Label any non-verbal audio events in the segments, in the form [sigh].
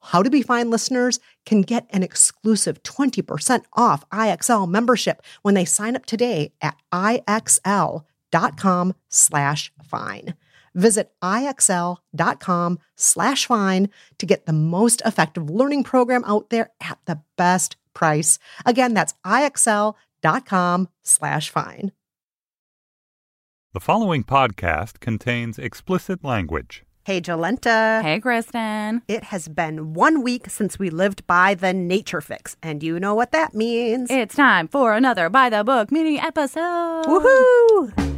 how to Be Fine listeners can get an exclusive 20% off IXL membership when they sign up today at IXL.com slash fine. Visit IXL.com slash fine to get the most effective learning program out there at the best price. Again, that's IXL.com slash fine. The following podcast contains explicit language. Hey, Jolenta. Hey, Kristen. It has been one week since we lived by the nature fix, and you know what that means. It's time for another By the Book mini episode. Woohoo!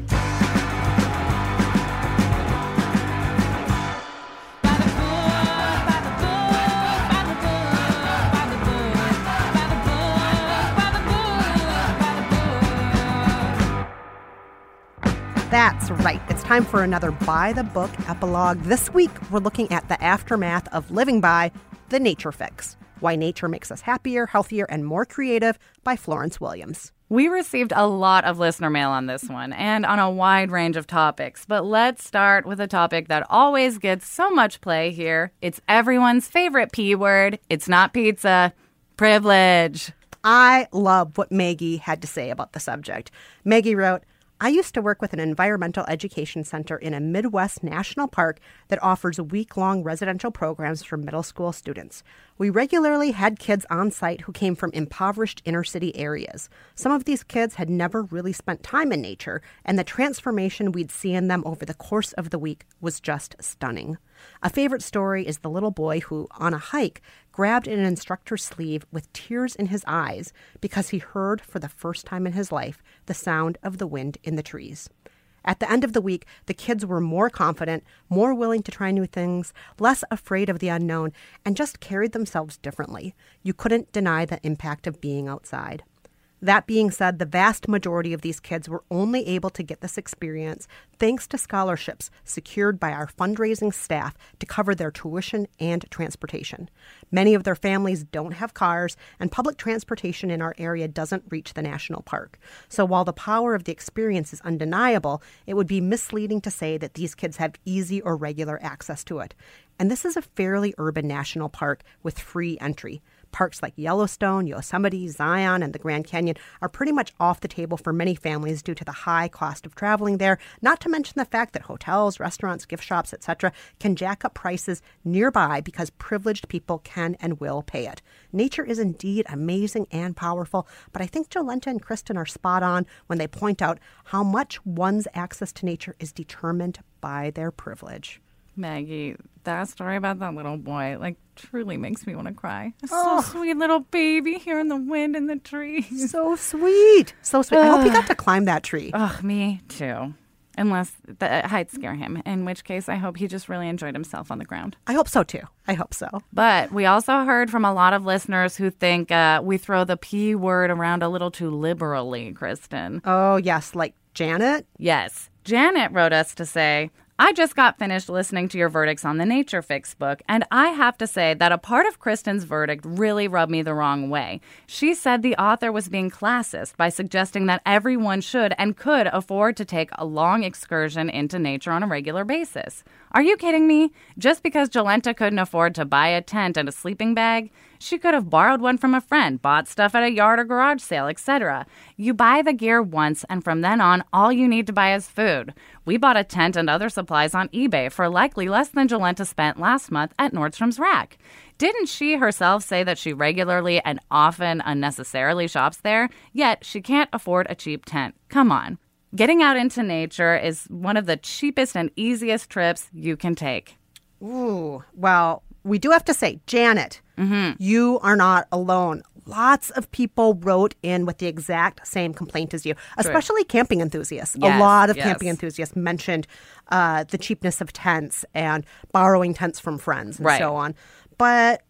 That's right. It's time for another By the Book epilogue. This week, we're looking at the aftermath of living by the Nature Fix Why Nature Makes Us Happier, Healthier, and More Creative by Florence Williams. We received a lot of listener mail on this one and on a wide range of topics, but let's start with a topic that always gets so much play here. It's everyone's favorite P word. It's not pizza, privilege. I love what Maggie had to say about the subject. Maggie wrote, I used to work with an environmental education center in a Midwest national park that offers week long residential programs for middle school students. We regularly had kids on site who came from impoverished inner city areas. Some of these kids had never really spent time in nature, and the transformation we'd see in them over the course of the week was just stunning. A favorite story is the little boy who, on a hike, grabbed an instructor's sleeve with tears in his eyes because he heard for the first time in his life the sound of the wind in the trees. At the end of the week, the kids were more confident, more willing to try new things, less afraid of the unknown, and just carried themselves differently. You couldn't deny the impact of being outside. That being said, the vast majority of these kids were only able to get this experience thanks to scholarships secured by our fundraising staff to cover their tuition and transportation. Many of their families don't have cars, and public transportation in our area doesn't reach the national park. So while the power of the experience is undeniable, it would be misleading to say that these kids have easy or regular access to it. And this is a fairly urban national park with free entry. Parks like Yellowstone, Yosemite, Zion, and the Grand Canyon are pretty much off the table for many families due to the high cost of traveling there, not to mention the fact that hotels, restaurants, gift shops, etc., can jack up prices nearby because privileged people can and will pay it. Nature is indeed amazing and powerful, but I think Jolenta and Kristen are spot on when they point out how much one's access to nature is determined by their privilege. Maggie, that story about that little boy, like, truly makes me want to cry. Oh. So ah. sweet little baby here in the wind in the tree. So sweet. So sweet. I hope he got to ah. climb that tree. Ugh, me too. Unless the uh, heights scare him, in which case I hope he just really enjoyed himself on the ground. I hope so too. I hope so. But we also heard from a lot of listeners who think uh, we throw the P word around a little too liberally, Kristen. Oh, yes, like Janet. Yes. Janet wrote us to say, I just got finished listening to your verdicts on the Nature Fix book, and I have to say that a part of Kristen's verdict really rubbed me the wrong way. She said the author was being classist by suggesting that everyone should and could afford to take a long excursion into nature on a regular basis. Are you kidding me? Just because Jolenta couldn't afford to buy a tent and a sleeping bag, she could have borrowed one from a friend, bought stuff at a yard or garage sale, etc. You buy the gear once, and from then on, all you need to buy is food. We bought a tent and other supplies on eBay for likely less than Jolenta spent last month at Nordstrom's Rack. Didn't she herself say that she regularly and often unnecessarily shops there? Yet she can't afford a cheap tent. Come on. Getting out into nature is one of the cheapest and easiest trips you can take. Ooh, well, we do have to say, Janet, you are not alone. Lots of people wrote in with the exact same complaint as you, especially camping enthusiasts. Yes, a lot of yes. camping enthusiasts mentioned uh, the cheapness of tents and borrowing tents from friends and Right. so on. But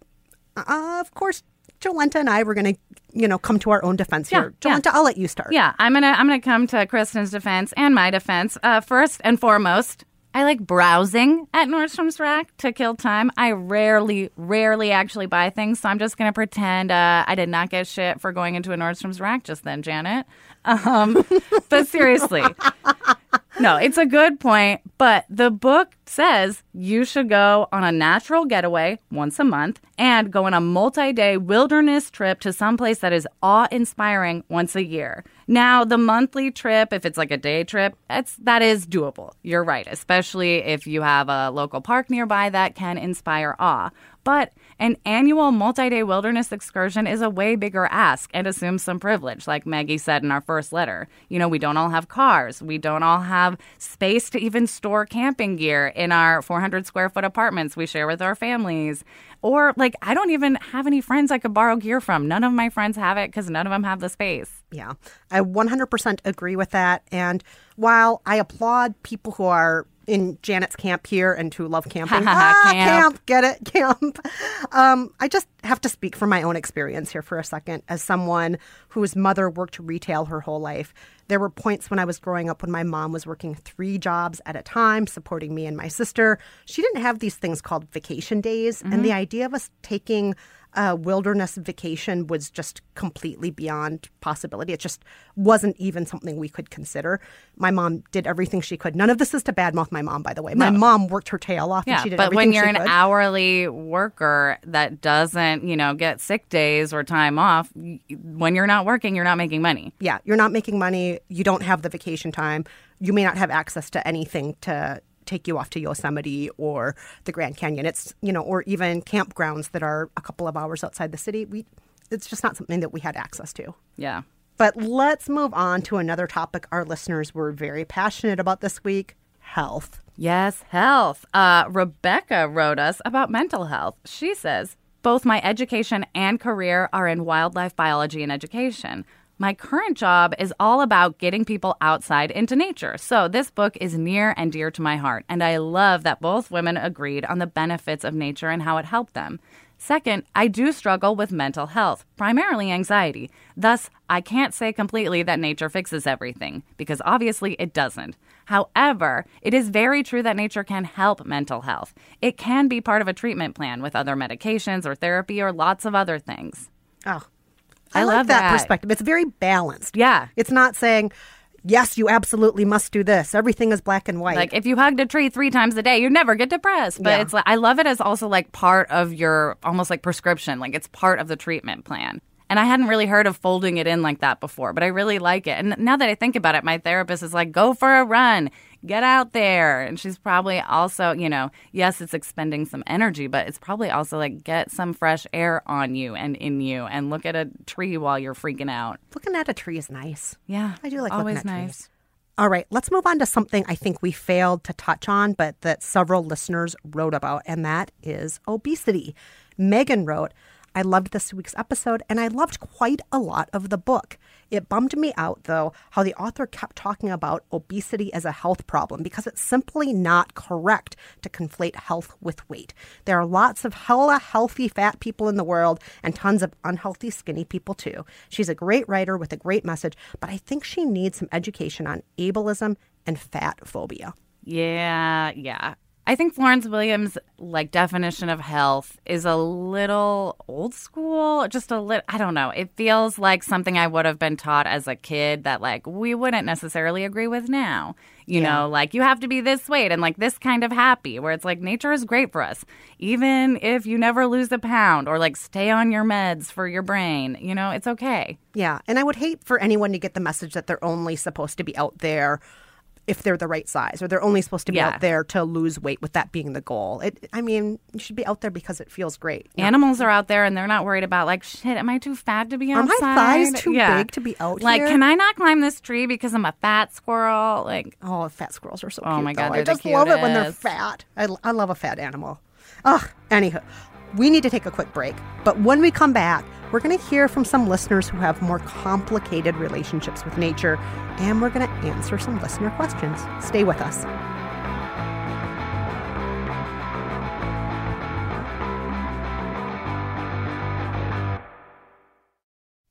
uh, of course, Jolenta and I were going to, you know, come to our own defense here. Yeah, yeah. I'll let you start. Yeah, I'm gonna I'm gonna come to Kristen's defense and my defense. Uh, first and foremost, I like browsing at Nordstrom's Rack to kill time. I rarely, rarely actually buy things, so I'm just gonna pretend uh, I did not get shit for going into a Nordstrom's Rack just then, Janet. Um, [laughs] but seriously, no, it's a good point. But the book says you should go on a natural getaway once a month and go on a multi day wilderness trip to someplace that is awe inspiring once a year. Now, the monthly trip, if it's like a day trip, that's, that is doable. You're right, especially if you have a local park nearby that can inspire awe. But an annual multi day wilderness excursion is a way bigger ask and assumes some privilege, like Maggie said in our first letter. You know, we don't all have cars, we don't all have space to even store camping gear in our 400 square foot apartments we share with our families. Or, like, I don't even have any friends I could borrow gear from. None of my friends have it because none of them have the space. Yeah, I 100% agree with that. And while I applaud people who are in Janet's camp here and to love [laughs] camping, ah, Camp. get it, [laughs] camp. Um, I just have to speak from my own experience here for a second. As someone whose mother worked retail her whole life, there were points when I was growing up when my mom was working three jobs at a time, supporting me and my sister. She didn't have these things called vacation days, and the idea of us taking a wilderness vacation was just completely beyond possibility. It just wasn't even something we could consider. My mom did everything she could. None of this is to badmouth my mom, by the way. My mom worked her tail off, and Yeah, she did but everything when you're an could. hourly worker that doesn't, you know, get sick days or time off, when you're not working, you're not making money. yeah, you're not making money. You don't have the vacation time. You may not have access to anything to take you off to Yosemite or the Grand Canyon. It's you know, or even campgrounds that are a couple of hours outside the city. We, it's just not something that we had access to. Yeah. But let's move on to another topic our listeners were very passionate about this week: health. Yes, health. Uh, Rebecca wrote us about mental health. She says, Both my education and career are in wildlife biology and education. My current job is all about getting people outside into nature. So, this book is near and dear to my heart, and I love that both women agreed on the benefits of nature and how it helped them. Second, I do struggle with mental health, primarily anxiety. Thus, I can't say completely that nature fixes everything, because obviously it doesn't. However, it is very true that nature can help mental health. It can be part of a treatment plan with other medications or therapy or lots of other things. Oh, I, I like love that, that. perspective. It's very balanced. Yeah. It's not saying, yes, you absolutely must do this. Everything is black and white. Like if you hugged a tree three times a day, you never get depressed. But Yeah. it's like I love it as also like part of your almost like prescription. Like it's part of the treatment plan. And I hadn't really heard of folding it in like that before, but I really like it. And now that I think about it, my therapist is like, go for a run, get out there. And she's probably also, you know, yes, it's expending some energy, but it's probably also like get some fresh air on you and in you and look at a tree while you're freaking out. looking at a tree is nice. Yeah. I do like always looking at nice. trees. All right, let's move on to something I think we failed to touch on, but that several listeners wrote about, and that is obesity. Megan wrote, I loved this week's episode, and I loved quite a lot of the book. It bummed me out, though, how the author kept talking about obesity as a health problem because it's simply not correct to conflate health with weight. There are lots of hella healthy fat people in the world and tons of unhealthy skinny people, too. She's a great writer with a great message, but I think she needs some education on ableism and fat phobia. Yeah, yeah. I think Florence Williams' like definition of health is a little old school. Just a little, I don't know. It feels like something I would have been taught as a kid that like we wouldn't necessarily agree with now. You Yeah. know, like you have to be this weight and like this kind of happy, where it's like nature is great for us, even if you never lose a pound or like stay on your meds for your brain. You know, it's okay. Yeah, and I would hate for anyone to get the message that they're only supposed to be out there if they're the right size, or they're only supposed to be Yeah. out there to lose weight with that being the goal. It, I mean, you should be out there because it feels great. you know? Animals are out there and they're not worried about like shit. Am I too fat to be outside? Are my thighs too big to be out Like, here? Like, can I not climb this tree because I'm a fat squirrel? Like, Oh, fat squirrels are so Oh cute. my God, I just love it when they're fat. I, I love a fat animal. Ugh, anywho, we need to take a quick break. But when we come back, we're going to hear from some listeners who have more complicated relationships with nature, and we're going to answer some listener questions. Stay with us.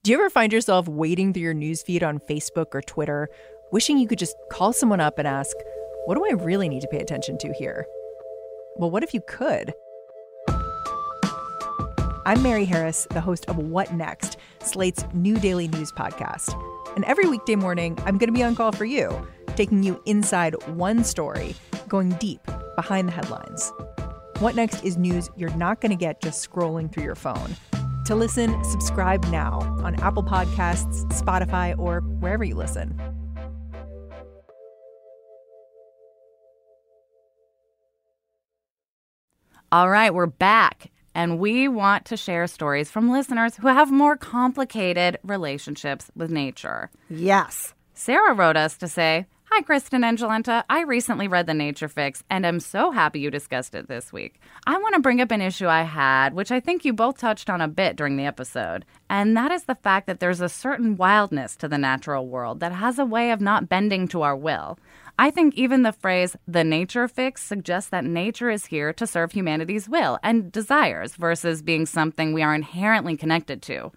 Do you ever find yourself wading through your newsfeed on Facebook or Twitter, wishing you could just call someone up and ask, What do I really need to pay attention to here? Well, what if you could? I'm Mary Harris, the host of What Next, Slate's new daily news podcast. And every weekday morning, I'm going to be on call for you, taking you inside one story, going deep behind the headlines. What Next is news you're not going to get just scrolling through your phone. To listen, subscribe now on Apple Podcasts, Spotify, or wherever you listen. all right, we're back. And we want to share stories from listeners who have more complicated relationships with nature. Yes. Sarah wrote us to say, Hi, Kristen and Jolenta. I recently read The Nature Fix and am so happy you discussed it this week. I want to bring up an issue I had, which I think you both touched on a bit during the episode, and that is the fact that there's a certain wildness to the natural world that has a way of not bending to our will. I think even the phrase the nature fix suggests that nature is here to serve humanity's will and desires versus being something we are inherently connected to.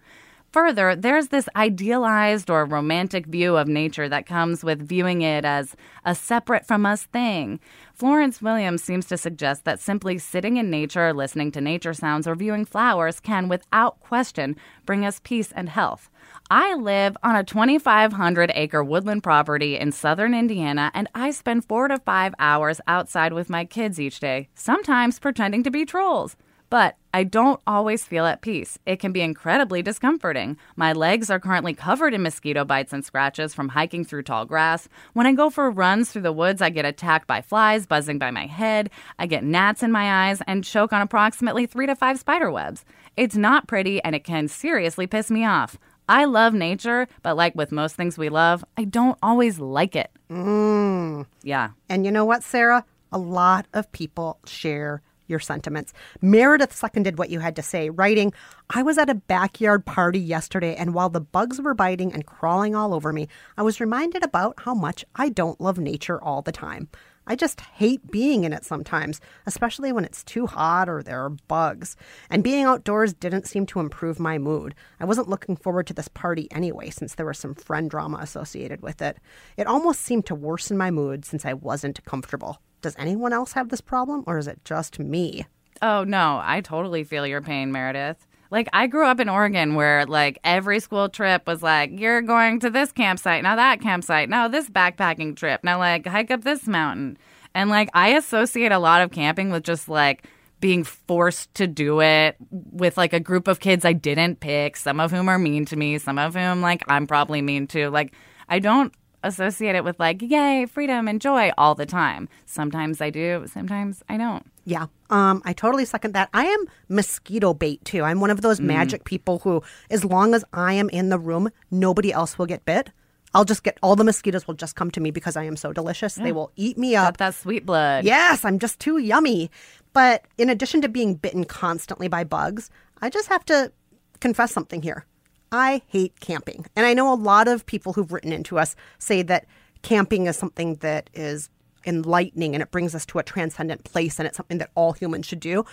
Further, there's this idealized or romantic view of nature that comes with viewing it as a separate from us thing. Florence Williams seems to suggest that simply sitting in nature, listening to nature sounds, or viewing flowers can, without question, bring us peace and health. I live on a 2,500 acre woodland property in southern Indiana, and I spend four to five hours outside with my kids each day, sometimes pretending to be trolls. But I don't always feel at peace. It can be incredibly discomforting. My legs are currently covered in mosquito bites and scratches from hiking through tall grass. When I go for runs through the woods, I get attacked by flies buzzing by my head. I get gnats in my eyes and choke on approximately three to five spider webs. It's not pretty and it can seriously piss me off. I love nature, but like with most things we love, I don't always like it. Mm. Yeah. And you know what, Sarah? A lot of people share your sentiments. Meredith seconded what you had to say, writing, I was at a backyard party yesterday, and while the bugs were biting and crawling all over me, I was reminded about how much I don't love nature all the time. I just hate being in it sometimes, especially when it's too hot or there are bugs. And being outdoors didn't seem to improve my mood. I wasn't looking forward to this party anyway, since there was some friend drama associated with it. It almost seemed to worsen my mood since I wasn't comfortable. Does anyone else have this problem, or is it just me? Oh, no, I totally feel your pain, Meredith. Like, I grew up in Oregon where, like, every school trip was like, you're going to this campsite, now that campsite, now this backpacking trip, now, like, hike up this mountain. And, like, I associate a lot of camping with just, like, being forced to do it with, like, a group of kids I didn't pick, some of whom are mean to me, some of whom, like, I'm probably mean to. Like, I don't associate it with, like, yay, freedom and joy all the time. Sometimes I do, sometimes I don't. Yeah, um, I totally second that. I am mosquito bait too. I'm one of those magic people who, as long as I am in the room, nobody else will get bit. I'll just get all the mosquitoes will just come to me because I am so delicious. They will eat me Got up. that sweet blood. Yes, I'm just too yummy. But in addition to being bitten constantly by bugs, I just have to confess something here. I hate camping. And I know a lot of people who've written into us say that camping is something that is enlightening and it brings us to a transcendent place and it's something that all humans should do.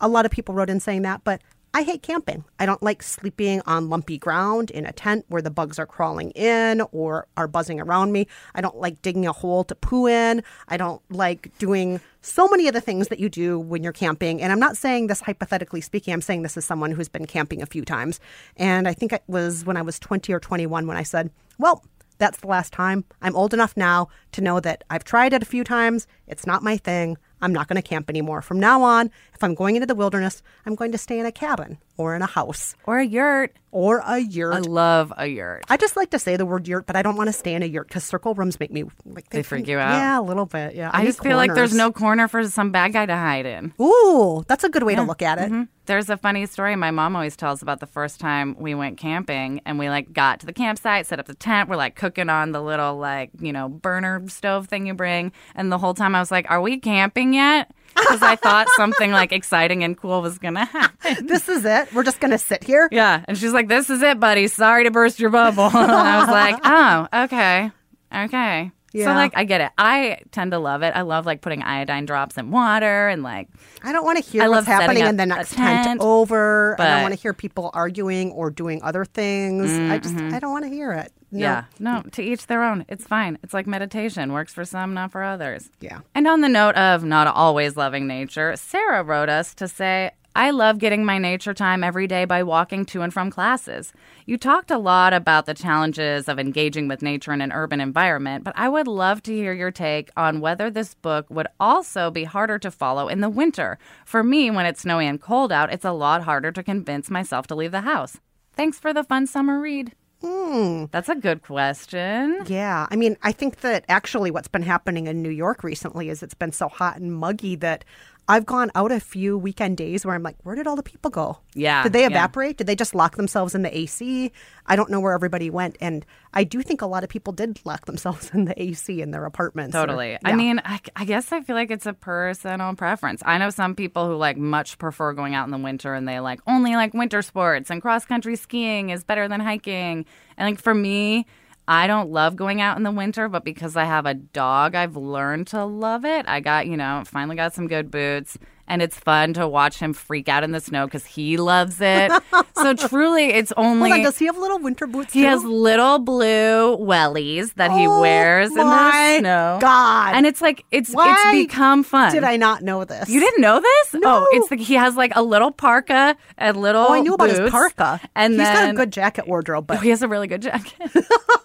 A lot of people wrote in saying that, but I hate camping. I don't like sleeping on lumpy ground in a tent where the bugs are crawling in or are buzzing around me. I don't like digging a hole to poo in. I don't like doing so many of the things that you do when you're camping. And I'm not saying this hypothetically speaking, I'm saying this as someone who's been camping a few times. And I think it was when I was 20 or 21 when I said, well, that's the last time. I'm old enough now to know that I've tried it a few times. It's not my thing. I'm not going to camp anymore. From now on, if I'm going into the wilderness, I'm going to stay in a cabin or in a house Or a yurt. or a yurt. I love a yurt. I just like to say the word yurt, but I don't want to stay in a yurt because circle rooms make me like They freak you out? Yeah, a little bit. Yeah, I need just feel like there's no corner for some bad guy to hide in. Ooh, that's a good way to look at it. Mm-hmm. There's a funny story my mom always tells about the first time we went camping and we like got to the campsite, set up the tent, we're like cooking on the little like, you know, burner stove thing you bring. And the whole time I was like, Are we camping yet? Because I thought something like exciting and cool was gonna happen. This is it. We're just gonna sit here. Yeah. And she's like, This is it, buddy. Sorry to burst your bubble. [laughs] and I was like, [laughs] Oh, okay. Okay. So like I get it. I tend to love it. I love like putting iodine drops in water and like I don't want to hear I what's happening in the next tent, tent, over. I don't want to hear people arguing or doing other things. I just I mm-hmm. don't want to hear it. No. Yeah, no, to each their own. It's fine. It's like meditation, works for some, not for others. Yeah. And on the note of not always loving nature, Sarah wrote us to say, I love getting my nature time every day by walking to and from classes. You talked a lot about the challenges of engaging with nature in an urban environment, but I would love to hear your take on whether this book would also be harder to follow in the winter. For me, when it's snowy and cold out, it's a lot harder to convince myself to leave the house. Thanks for the fun summer read. Hmm. That's a good question. Yeah. I mean, I think that actually what's been happening in New York recently is it's been so hot and muggy that I've gone out a few weekend days where I'm like, where did all the people go? Yeah, Did they yeah. evaporate? Did they just lock themselves in the AC? I don't know where everybody went. And I do think a lot of people did lock themselves in the AC in their apartments. or- Totally. I mean, I, I guess I feel like it's a personal preference. I know some people who like much prefer going out in the winter and they like only like winter sports and cross country skiing is better than hiking. And like for me, I don't love going out in the winter, but because I have a dog, I've learned to love it. I got, you know, finally got some good boots. And it's fun to watch him freak out in the snow because he loves it. so [laughs] truly, it's only. Hold on, does he have little winter boots? He too? has little blue wellies that he Oh wears in the snow. God. And it's like it's Why it's become fun. Did I not know this? You didn't know this? No. Oh, it's like he has like a little parka and little. Oh, I knew about his parka. And he's got a good jacket wardrobe, Oh, but he has a really good jacket. [laughs]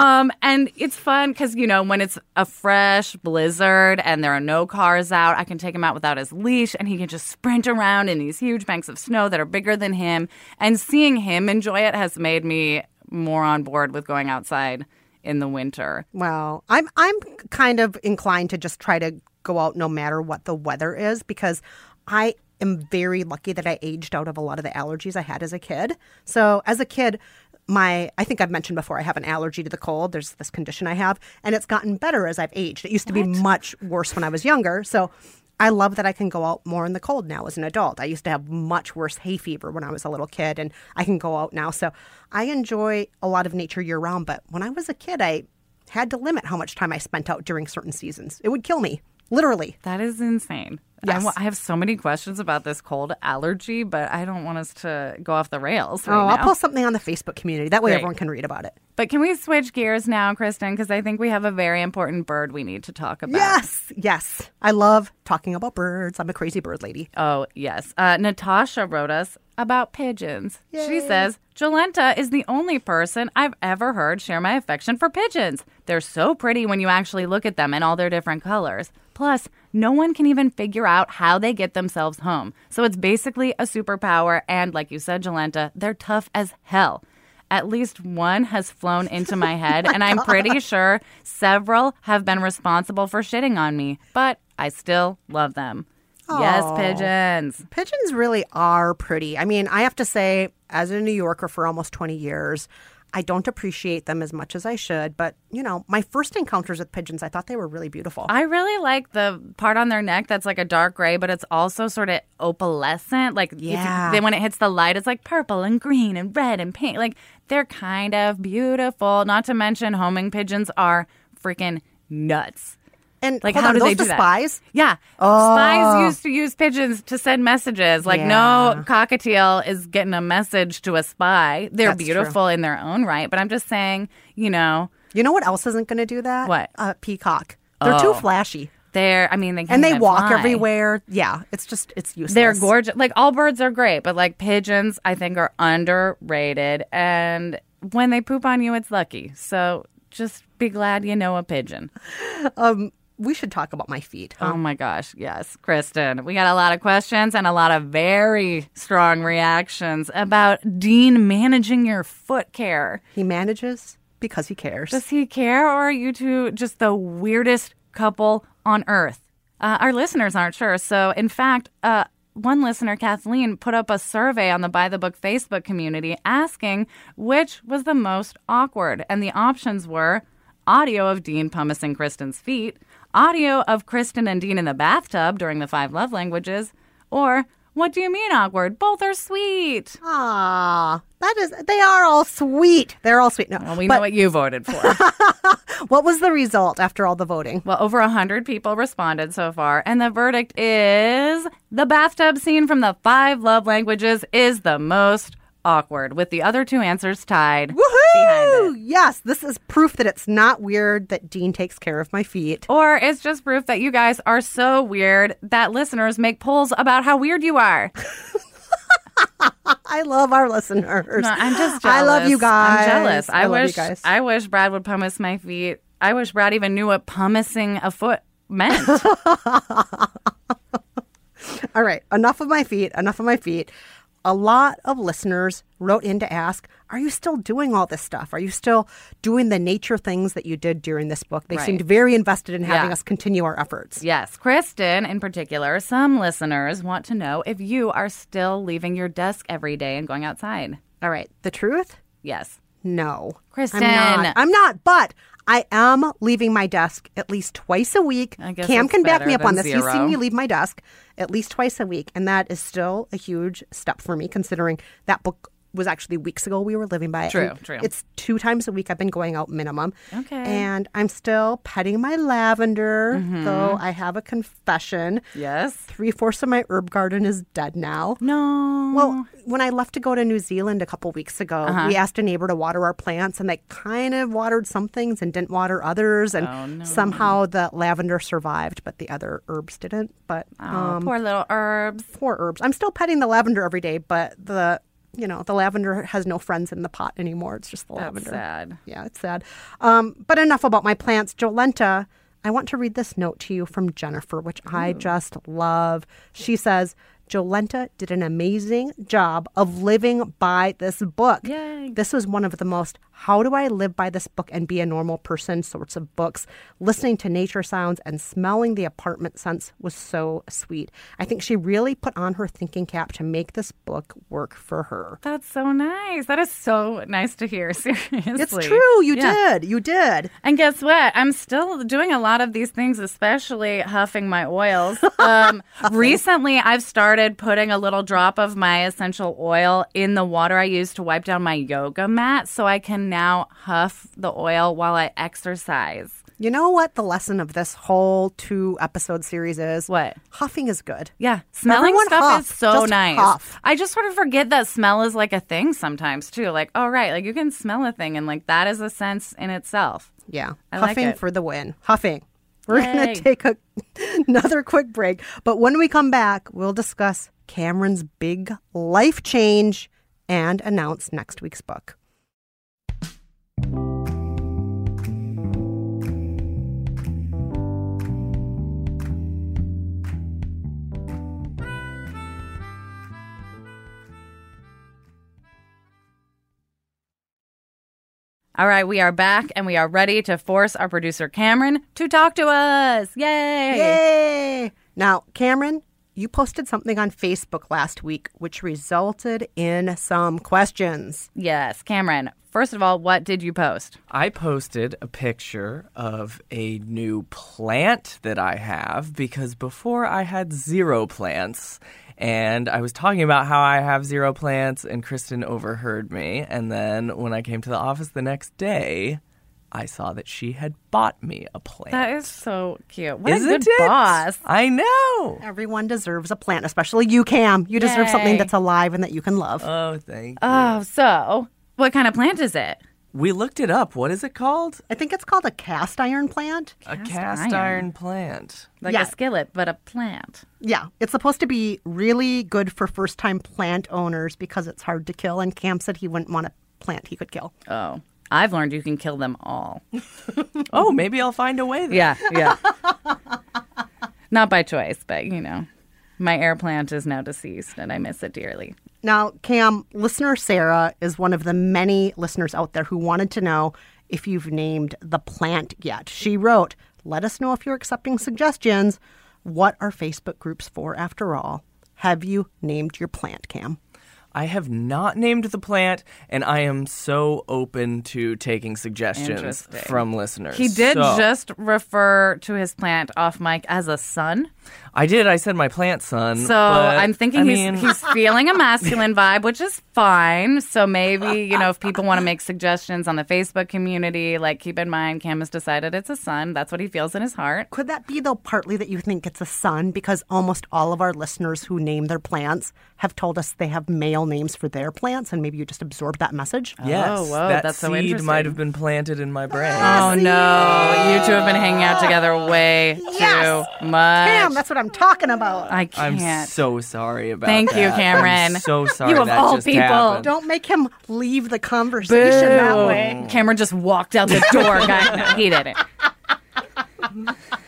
um, and it's fun because you know when it's a fresh blizzard and there are no cars out, I can take him out without his leash, and he can just sprint around in these huge banks of snow that are bigger than him. And seeing him enjoy it has made me more on board with going outside in the winter. Well, I'm I'm kind of inclined to just try to go out no matter what the weather is because I am very lucky that I aged out of a lot of the allergies I had as a kid. So as a kid, my I think I've mentioned before I have an allergy to the cold. There's this condition I have, and it's gotten better as I've aged. It used to be much worse when I was younger. So I love that I can go out more in the cold now as an adult. I used to have much worse hay fever when I was a little kid, and I can go out now. So I enjoy a lot of nature year round. But when I was a kid, I had to limit how much time I spent out during certain seasons. It would kill me, literally. That is insane. I Yes. I have so many questions about this cold allergy, but I don't want us to go off the rails right oh. I'll post something on the Facebook community. That way Great. everyone can read about it. But can we switch gears now, Kristen? Because I think we have a very important bird we need to talk about. Yes, yes. I love talking about birds. I'm a crazy bird lady. Oh, yes. Uh, Natasha wrote us about pigeons. She says, Jolenta is the only person I've ever heard share my affection for pigeons. They're so pretty when you actually look at them in all their different colors. Plus, no one can even figure out how they get themselves home. So it's basically a superpower. And like you said, Jolenta, they're tough as hell. At least one has flown [laughs] into oh my head, and I'm pretty sure several have been responsible for shitting on me, but I still love them. Yes, pigeons. Pigeons really are pretty. I mean, I have to say, as a New Yorker for almost 20 years, I don't appreciate them as much as I should. But, you know, my first encounters with pigeons, I thought they were really beautiful. I really like the part on their neck that's like a dark gray, but it's also sort of opalescent. Like, Yeah. then when it hits the light, it's like purple and green and red and pink. Like, they're kind of beautiful. Not to mention, homing pigeons are freaking nuts. And like, how on, do they do the that? spies? Yeah. Oh. Spies used to use pigeons to send messages. Like, Yeah. no cockatiel is getting a message to a spy. They're That's true. beautiful in their own right. But I'm just saying, you know, You know what else isn't going to do that? What? Uh, peacock. They're too Oh. flashy. they're, I mean, they can't And they walk fly. everywhere. Yeah, it's just, it's useless. They're gorgeous. Like all birds are great, but like pigeons, I think are underrated. And when they poop on you, it's lucky. So just be glad you know a pigeon. We should talk about my feet. huh? Oh my gosh, yes, Kristen. We got a lot of questions and a lot of very strong reactions about Dean managing your foot care. He manages because he cares. Does he care, or are you two just the weirdest couple on earth? Uh, our listeners aren't sure. So, in fact, uh, one listener, Kathleen, put up a survey on the By the Book Facebook community asking which was the most awkward. And the options were audio of Dean pumicing Kristen's feet, audio of Kristen and Dean in the bathtub during the five love languages, or what do you mean awkward? Both are sweet. Ah, that is, they are all sweet. They're all sweet. No, Well, we but know what you voted for. [laughs] what was the result after all the voting? Well, over 100 people responded so far, and the verdict is the bathtub scene from the five love languages is the most awkward, with the other two answers tied. Behind it. Yes, this is proof that it's not weird that Dean takes care of my feet. Or it's just proof that you guys are so weird that listeners make polls about how weird you are. [laughs] [laughs] I love our listeners. No, I'm just jealous. I love you guys. I'm jealous. I, love wish you guys. I wish Brad would pumice my feet. I wish Brad even knew what pumicing a foot meant. [laughs] All right, enough of my feet, enough of my feet. A lot of listeners wrote in to ask, Are you still doing all this stuff? Are you still doing the nature things that you did during this book? They Right. seemed very invested in having Yeah. us continue our efforts. Yes, Kristen in particular, some listeners want to know if you are still leaving your desk every day and going outside. All right, the truth? Yes. No. Kristen. I'm not. I'm not, but I am leaving my desk at least twice a week. Cam can back me up on this. He's seen me leave my desk at least twice a week, and that is still a huge step for me considering that book was actually weeks ago we were living by it. True, And true. It's two times a week I've been going out minimum. Okay. And I'm still petting my lavender, Mm-hmm. though I have a confession. Yes. Three fourths of my herb garden is dead now. No. Well, when I left to go to New Zealand a couple weeks ago, Uh-huh. we asked a neighbor to water our plants, and they kind of watered some things and didn't water others. And Oh, somehow the lavender survived, but the other herbs didn't. But Oh, um, poor little herbs. poor herbs. I'm still petting the lavender every day, but the you know the lavender has no friends in the pot anymore. It's just the That's lavender. sad. Yeah, it's sad. Um, but enough about my plants. Jolenta, I want to read this note to you from Jennifer, which I just love. She says, Jolenta did an amazing job of living by this book. Yay. This was one of the most how do I live by this book and be a normal person sorts of books. Listening to nature sounds and smelling the apartment scents was so sweet. I think she really put on her thinking cap to make this book work for her. That's so nice. That is so nice to hear. [laughs] Seriously. It's true. You Yeah. did. You did. And guess what? I'm still doing a lot of these things, especially huffing my oils. [laughs] Um, recently, I've started putting a little drop of my essential oil in the water I use to wipe down my yoga mat so I can now huff the oil while I exercise. You know what the lesson of this whole two episode series is? What? Huffing is good. Yeah, smelling Everyone stuff huff. is so Just nice. huff. I just sort of forget that smell is like a thing sometimes too. Like, oh right, like you can smell a thing, and like that is a sense in itself. Yeah. I like Huffing it. for the win. Huffing. We're going to take a, [laughs] another quick break. But when we come back, we'll discuss Cameron's big life change and announce next week's book. All right, we are back and we are ready to force our producer Cameron to talk to us. Yay! Yay! Now, Cameron, you posted something on Facebook last week which resulted in some questions. Yes, Cameron. First of all, what did you post? I posted a picture of a new plant that I have because before I had zero plants. And I was talking about how I have zero plants, and Kristen overheard me. And then when I came to the office the next day, I saw that she had bought me a plant. That is so cute. What Isn't a good it? boss. I know. Everyone deserves a plant, especially you, Cam. You deserve something that's alive and that you can love. Oh, thank you. Oh, so what kind of plant is it? we looked it up. What is it called? I think it's called a cast iron plant. a Cast cast iron. iron plant. Like Yeah. a skillet, but a plant. Yeah, it's supposed to be really good for first time plant owners because it's hard to kill. And Cam said he wouldn't want a plant he could kill. Oh, I've learned you can kill them all. [laughs] Oh, maybe I'll find a way. Then. Yeah, yeah. [laughs] Not by choice, but you know, my air plant is now deceased and I miss it dearly. Now, Cam, listener Sarah is one of the many listeners out there who wanted to know if you've named the plant yet. She wrote, Let us know if you're accepting suggestions. What are Facebook groups for, after all? Have you named your plant, Cam? I have not named the plant, and I am so open to taking suggestions from listeners. He did So- just refer to his plant off mic as a son. I did. I said my plant son. So but, I'm thinking I he's, mean, he's [laughs] feeling a masculine vibe, which is fine. So maybe, you know, if people want to make suggestions on the Facebook community, like keep in mind Cam has decided it's a son. That's what he feels in his heart. Could that be, though, partly that you think it's a son? Because almost all of our listeners who name their plants have told us they have male names for their plants, and maybe you just absorbed that message. Oh, yes, Oh, whoa, that that's so seed interesting. might have been planted in my brain. Oh no, you two have been hanging out together way Yes. too much. Cam, that's what I'm talking about. I I'm can't. so sorry about that. Thank you. Cameron. I'm so sorry. You of that all just people. happened. Don't make him leave the conversation that way. Cameron just walked out the door. guy. No, he [laughs]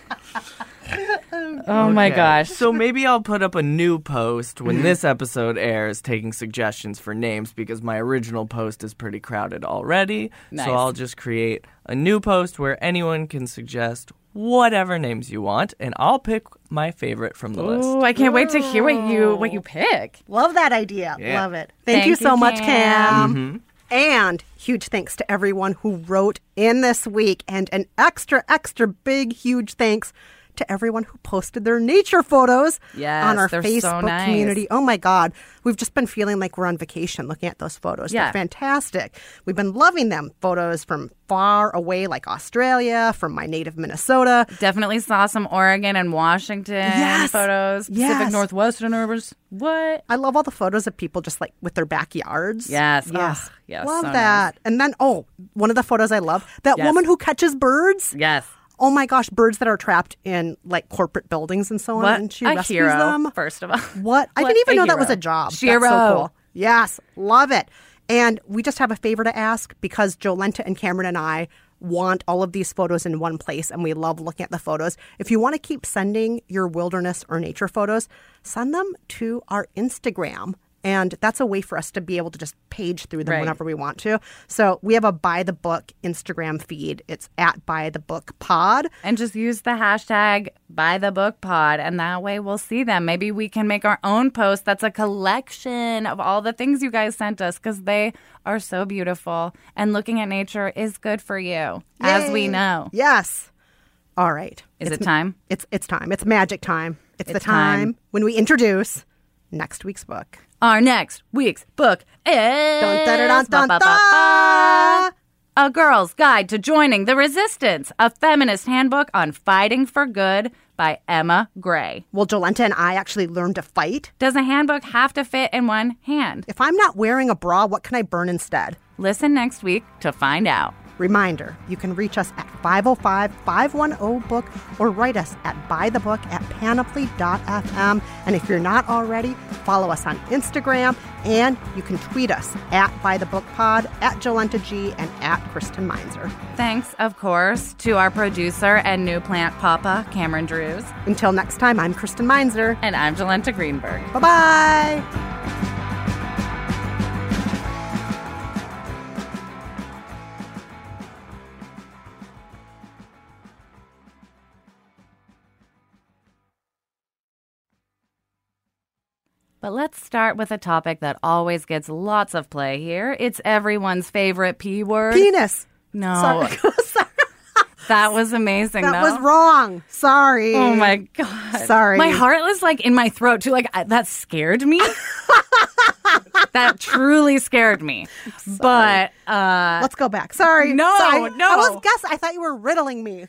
didn't. Oh my gosh. So maybe I'll put up a new post Mm-hmm. when this [clears throat] episode airs taking suggestions for names because my original post is pretty crowded already. Nice. So I'll just create a new post where anyone can suggest whatever names you want and I'll pick my favorite from the list. Ooh, I can't wait to hear what you what you pick. Love that idea. Yeah. Love it. Thank, Thank you you, so much, Cam. Cam. And huge thanks to everyone who wrote in this week, and an extra, extra big, huge thanks to everyone who posted their nature photos Yes, on our they're so Facebook nice. community. Oh my God. We've just been feeling like we're on vacation looking at those photos. Yeah. They're fantastic. We've been loving them. Photos from far away, like Australia, from my native Minnesota. Definitely saw some Oregon and Washington Yes. photos. Pacific Yes. Northwesterners. What? I love all the photos of people just like with their backyards. Yes. Yes. Yes. love so that. And then, oh, one of the photos I love that Yes. woman who catches birds. Yes. Oh my gosh, birds that are trapped in like corporate buildings and so on. What And she a rescues hero, them. First of all. What? I What didn't even know that was a job. That's Shiro. so cool. Yes, love it. And we just have a favor to ask because Jolenta and Cameron and I want all of these photos in one place and we love looking at the photos. If you want to keep sending your wilderness or nature photos, send them to our Instagram. And that's a way for us to be able to just page through them Right. whenever we want to. So we have a by the book Instagram feed. It's at by the book pod. and just use the hashtag by the book pod and that way we'll see them maybe we can make our own post that's a collection of all the things you guys sent us because they are so beautiful and looking at nature is good for you as we know Yes. All right. is It's it time It's it's time. It's magic time. It's, the time, time. when we introduce next week's book. Our next week's book is Dun, a girl's guide to joining the resistance a feminist handbook on fighting for good by emma gray Well, Jolenta and I actually learned to fight. does a handbook have to fit in one hand If I'm not wearing a bra, what can I burn instead? listen next week to find out Reminder, you can reach us at 505-510-BOOK or write us at bythebook at panoply.fm. And if you're not already, follow us on Instagram and you can tweet us at bythebookpod, at Jolenta G, and at Kristen Meinzer. Thanks, of course, to our producer and new plant papa, Cameron Drews. Until next time, I'm Kristen Meinzer. And I'm Jolenta Greenberg. Bye-bye. But let's start with a topic that always gets lots of play here. It's everyone's favorite P word. Penis. no, Sorry. [laughs] Sorry. that was amazing. That though. was wrong. Sorry. Oh my god! Sorry. My heart was like in my throat too. Like I, that scared me. [laughs] that truly scared me. But uh, Let's go back. Sorry. No, Sorry. no. I was guess. I thought you were riddling me.